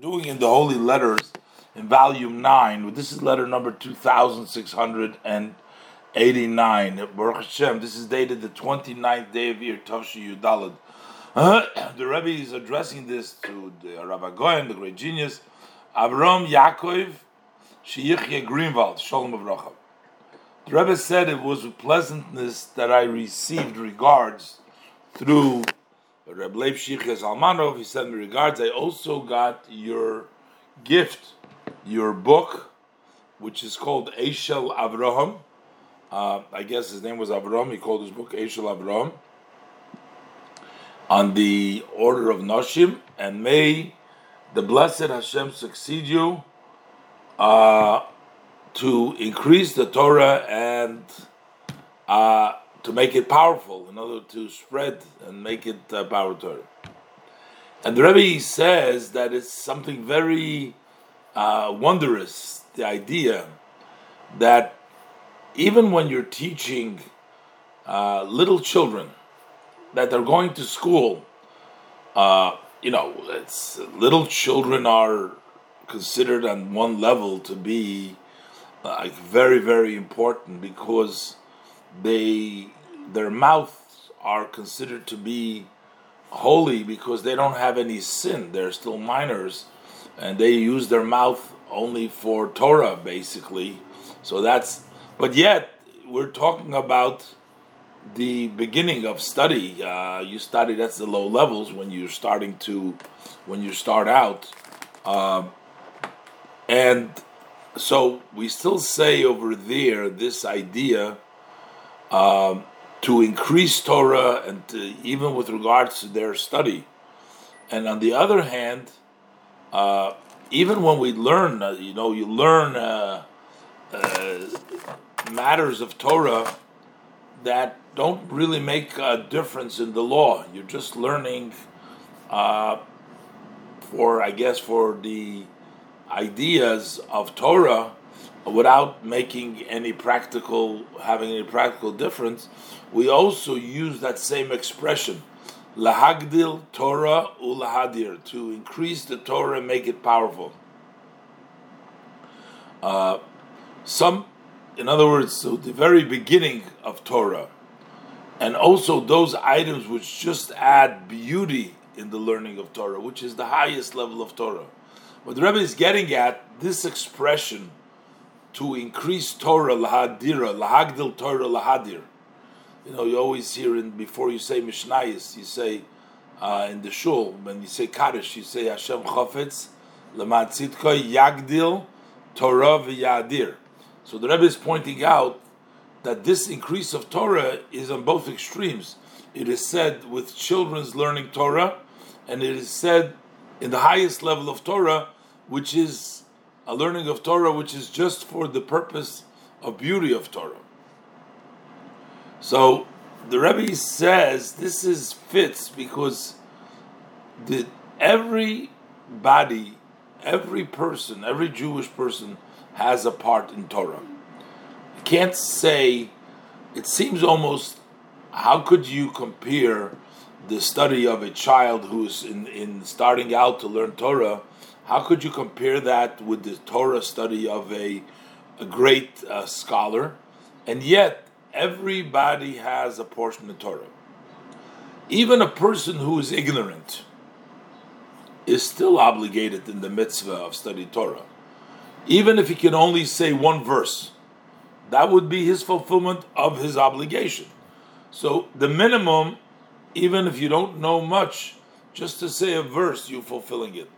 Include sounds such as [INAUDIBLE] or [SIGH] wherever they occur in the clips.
doing in the Holy Letters in volume 9. This is letter number 2689. Baruch Hashem, this is dated the 29th day of Iyar, Tavshi Yudalad. [CLEARS THROAT] the Rebbe is addressing this to the Rabbi Gaon, the great genius, Avram Yaakov Sheyichye Greenwald, Shalom Avrocha. The Rebbe said it was with pleasantness that I received regards through Reb Leib Shiches Almanov, he sent me regards. I also got your gift, your book, which is called Eshel Avraham. Uh, I guess his name was Avraham. He called his book Eshel Avraham. On the order of Noshim, and may the blessed Hashem succeed you uh, to increase the Torah and uh, to make it powerful, in order to spread and make it uh, power Torah. And the Rebbe says that it's something very uh, wondrous, the idea that even when you're teaching uh, little children that they're going to school, uh, you know, it's little children are considered on one level to be like very, very important because they their mouths are considered to be holy because they don't have any sin. They're still minors, and they use their mouth only for Torah, basically. So that's. But yet, we're talking about the beginning of study. Uh, you study that's the low levels when you're starting to, when you start out, um, and so we still say over there this idea. Um, to increase Torah and to, even with regards to their study. And on the other hand, uh, even when we learn, uh, you know, you learn uh, uh matters of Torah that don't really make a difference in the law. You're just learning uh, for, I guess, for the ideas of Torah without making any practical, having any practical difference, we also use that same expression, lahagdil Torah ulahadir, to increase the Torah and make it powerful. Uh, some, in other words, so the very beginning of Torah, and also those items which just add beauty in the learning of Torah, which is the highest level of Torah. What the Rebbe is getting at, this expression to increase Torah lahadira, lahagdil Torah lahadir. You know, you always hear in before you say Mishnayis, you say uh, in the shul when you say Kaddish, you say Hashem Chafetz lematzitka yagdil Torah v'yadir. So the Rebbe is pointing out that this increase of Torah is on both extremes. It is said with children's learning Torah, and it is said in the highest level of Torah, which is a learning of Torah which is just for the purpose of beauty of Torah. So the Rebbe says this is fits because the every body, every person, every Jewish person has a part in Torah. You can't say it seems almost how could you compare the study of a child who's in, in starting out to learn Torah how could you compare that with the Torah study of a, a great uh, scholar? And yet, everybody has a portion of Torah. Even a person who is ignorant is still obligated in the mitzvah of study Torah. Even if he can only say one verse, that would be his fulfillment of his obligation. So, the minimum, even if you don't know much, just to say a verse, you're fulfilling it.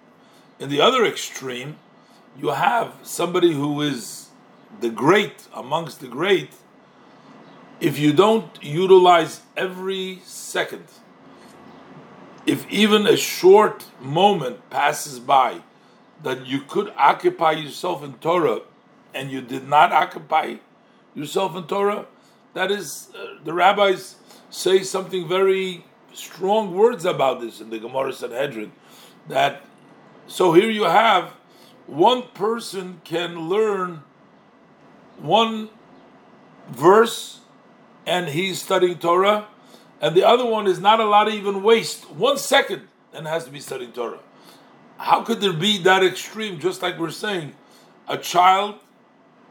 In the other extreme, you have somebody who is the great amongst the great. If you don't utilize every second, if even a short moment passes by that you could occupy yourself in Torah and you did not occupy yourself in Torah, that is, uh, the rabbis say something very strong words about this in the Gemara Sanhedrin that so here you have one person can learn one verse and he's studying Torah, and the other one is not allowed to even waste one second and has to be studying Torah. how could there be that extreme? Just like we're saying, a child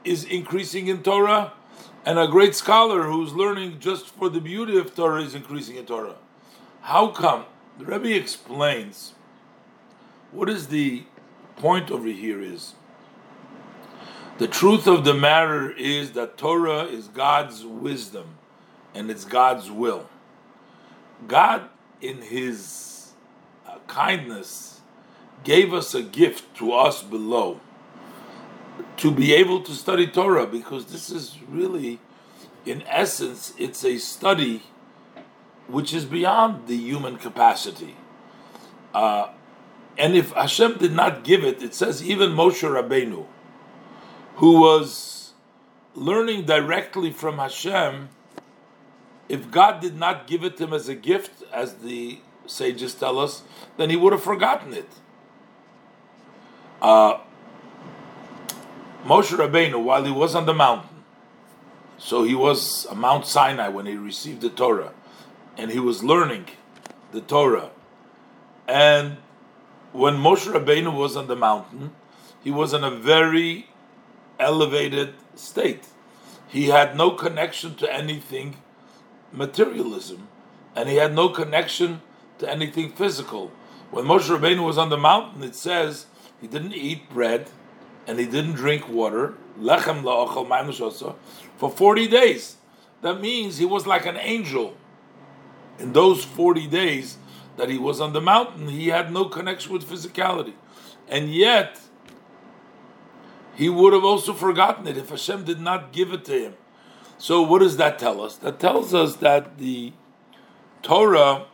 is increasing in Torah, and a great scholar who's learning just for the beauty of Torah is increasing in Torah. How come? The Rebbe explains what is the point over here is the truth of the matter is that Torah is God's wisdom and it's God's will. God, in His uh, kindness, gave us a gift to us below to be able to study Torah because this is really, in essence, it's a study which is beyond the human capacity. Uh, and if Hashem did not give it, it says even Moshe Rabbeinu, who was learning directly from Hashem, if God did not give it to him as a gift, as the sages tell us, then he would have forgotten it. Uh, Moshe Rabbeinu, while he was on the mountain, so he was on Mount Sinai when he received the Torah, and he was learning the Torah. And when Moshe Rabbeinu was on the mountain, he was in a very elevated state. He had no connection to anything materialism, and he had no connection to anything physical. When Moshe Rabbeinu was on the mountain, it says he didn't eat bread and he didn't drink water, lechem for 40 days. That means he was like an angel. In those 40 days that he was on the mountain, he had no connection with physicality. And yet, he would have also forgotten it if Hashem did not give it to him. So, what does that tell us? That tells us that the Torah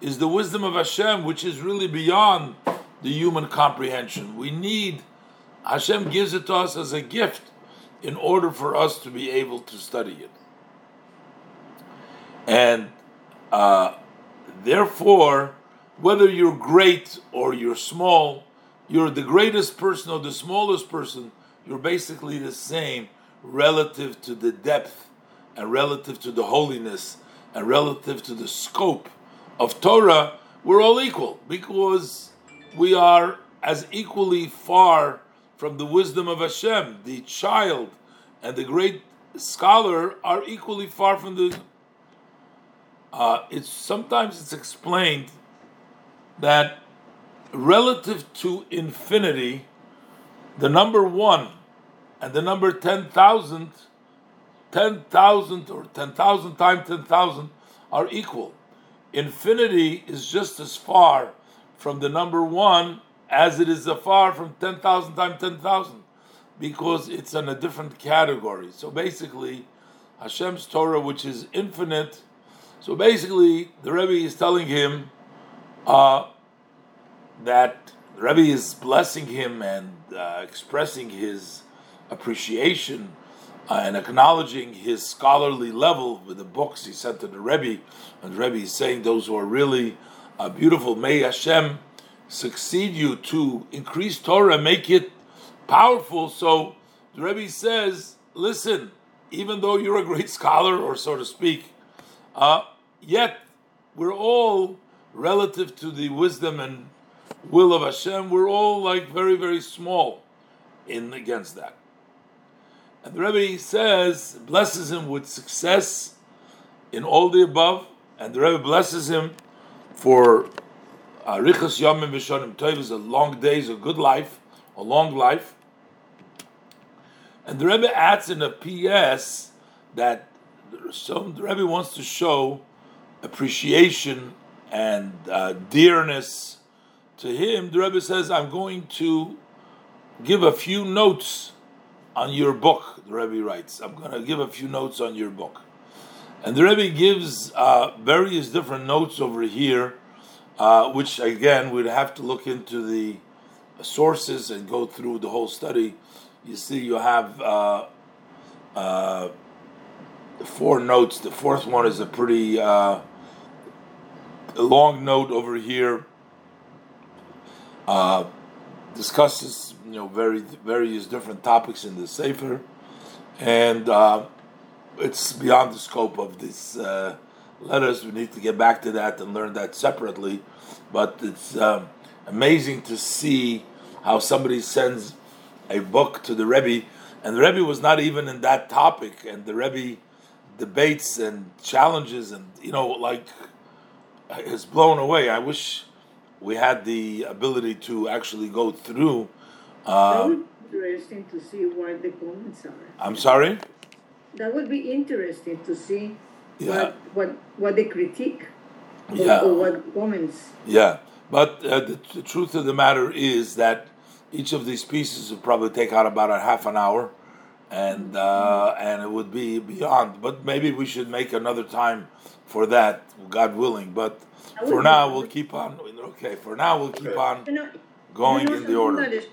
is the wisdom of Hashem, which is really beyond the human comprehension. We need Hashem gives it to us as a gift in order for us to be able to study it. And uh, therefore, whether you're great or you're small, you're the greatest person or the smallest person, you're basically the same relative to the depth and relative to the holiness and relative to the scope of Torah. We're all equal because we are as equally far from the wisdom of Hashem. The child and the great scholar are equally far from the. Uh, it's sometimes it's explained that relative to infinity, the number one and the number 10,000, 10,000 or 10,000 times 10,000 are equal. Infinity is just as far from the number one as it is afar from 10,000 times 10,000 because it's in a different category. So basically, Hashem's Torah, which is infinite, so basically, the Rebbe is telling him uh, that the Rebbe is blessing him and uh, expressing his appreciation uh, and acknowledging his scholarly level with the books he sent to the Rebbe. And the Rebbe is saying those who are really uh, beautiful. May Hashem succeed you to increase Torah, make it powerful. So the Rebbe says, listen, even though you're a great [LAUGHS] scholar, or so to speak, uh, yet we're all relative to the wisdom and will of Hashem. We're all like very, very small in against that. And the Rebbe says, blesses him with success in all the above, and the Rebbe blesses him for Arichas Yomim V'Shonim Tov is a long days, a good life, a long life. And the Rebbe adds in a PS that some the Rebbe wants to show appreciation and uh, dearness to him. The Rebbe says, "I'm going to give a few notes on your book." The Rebbe writes, "I'm going to give a few notes on your book," and the Rebbe gives uh, various different notes over here uh, which again we'd have to look into the sources and go through the whole study. You see, you have uh, uh, four notes. The fourth one is a pretty uh, long note over here. Uh, discusses you know very various different topics in the sefer, and uh, it's beyond the scope of this uh, letters. We need to get back to that and learn that separately. But it's um, amazing to see how somebody sends a book to the Rebbe, and the Rebbe was not even in that topic, and the Rebbe debates and challenges, and you know, like is blown away. I wish we had the ability to actually go through. That Uh, would be interesting to see what the comments are. I'm sorry. That would be interesting to see Yeah. what, what, what the critique or, Yeah. or what comments. Yeah, but uh, the, the truth of the matter is that each of these pieces would probably take out about a half an hour, and uh, and it would be beyond. But maybe we should make another time for that, God willing. But for now, we'll keep on. Okay, for now, we'll keep on going in the order. that is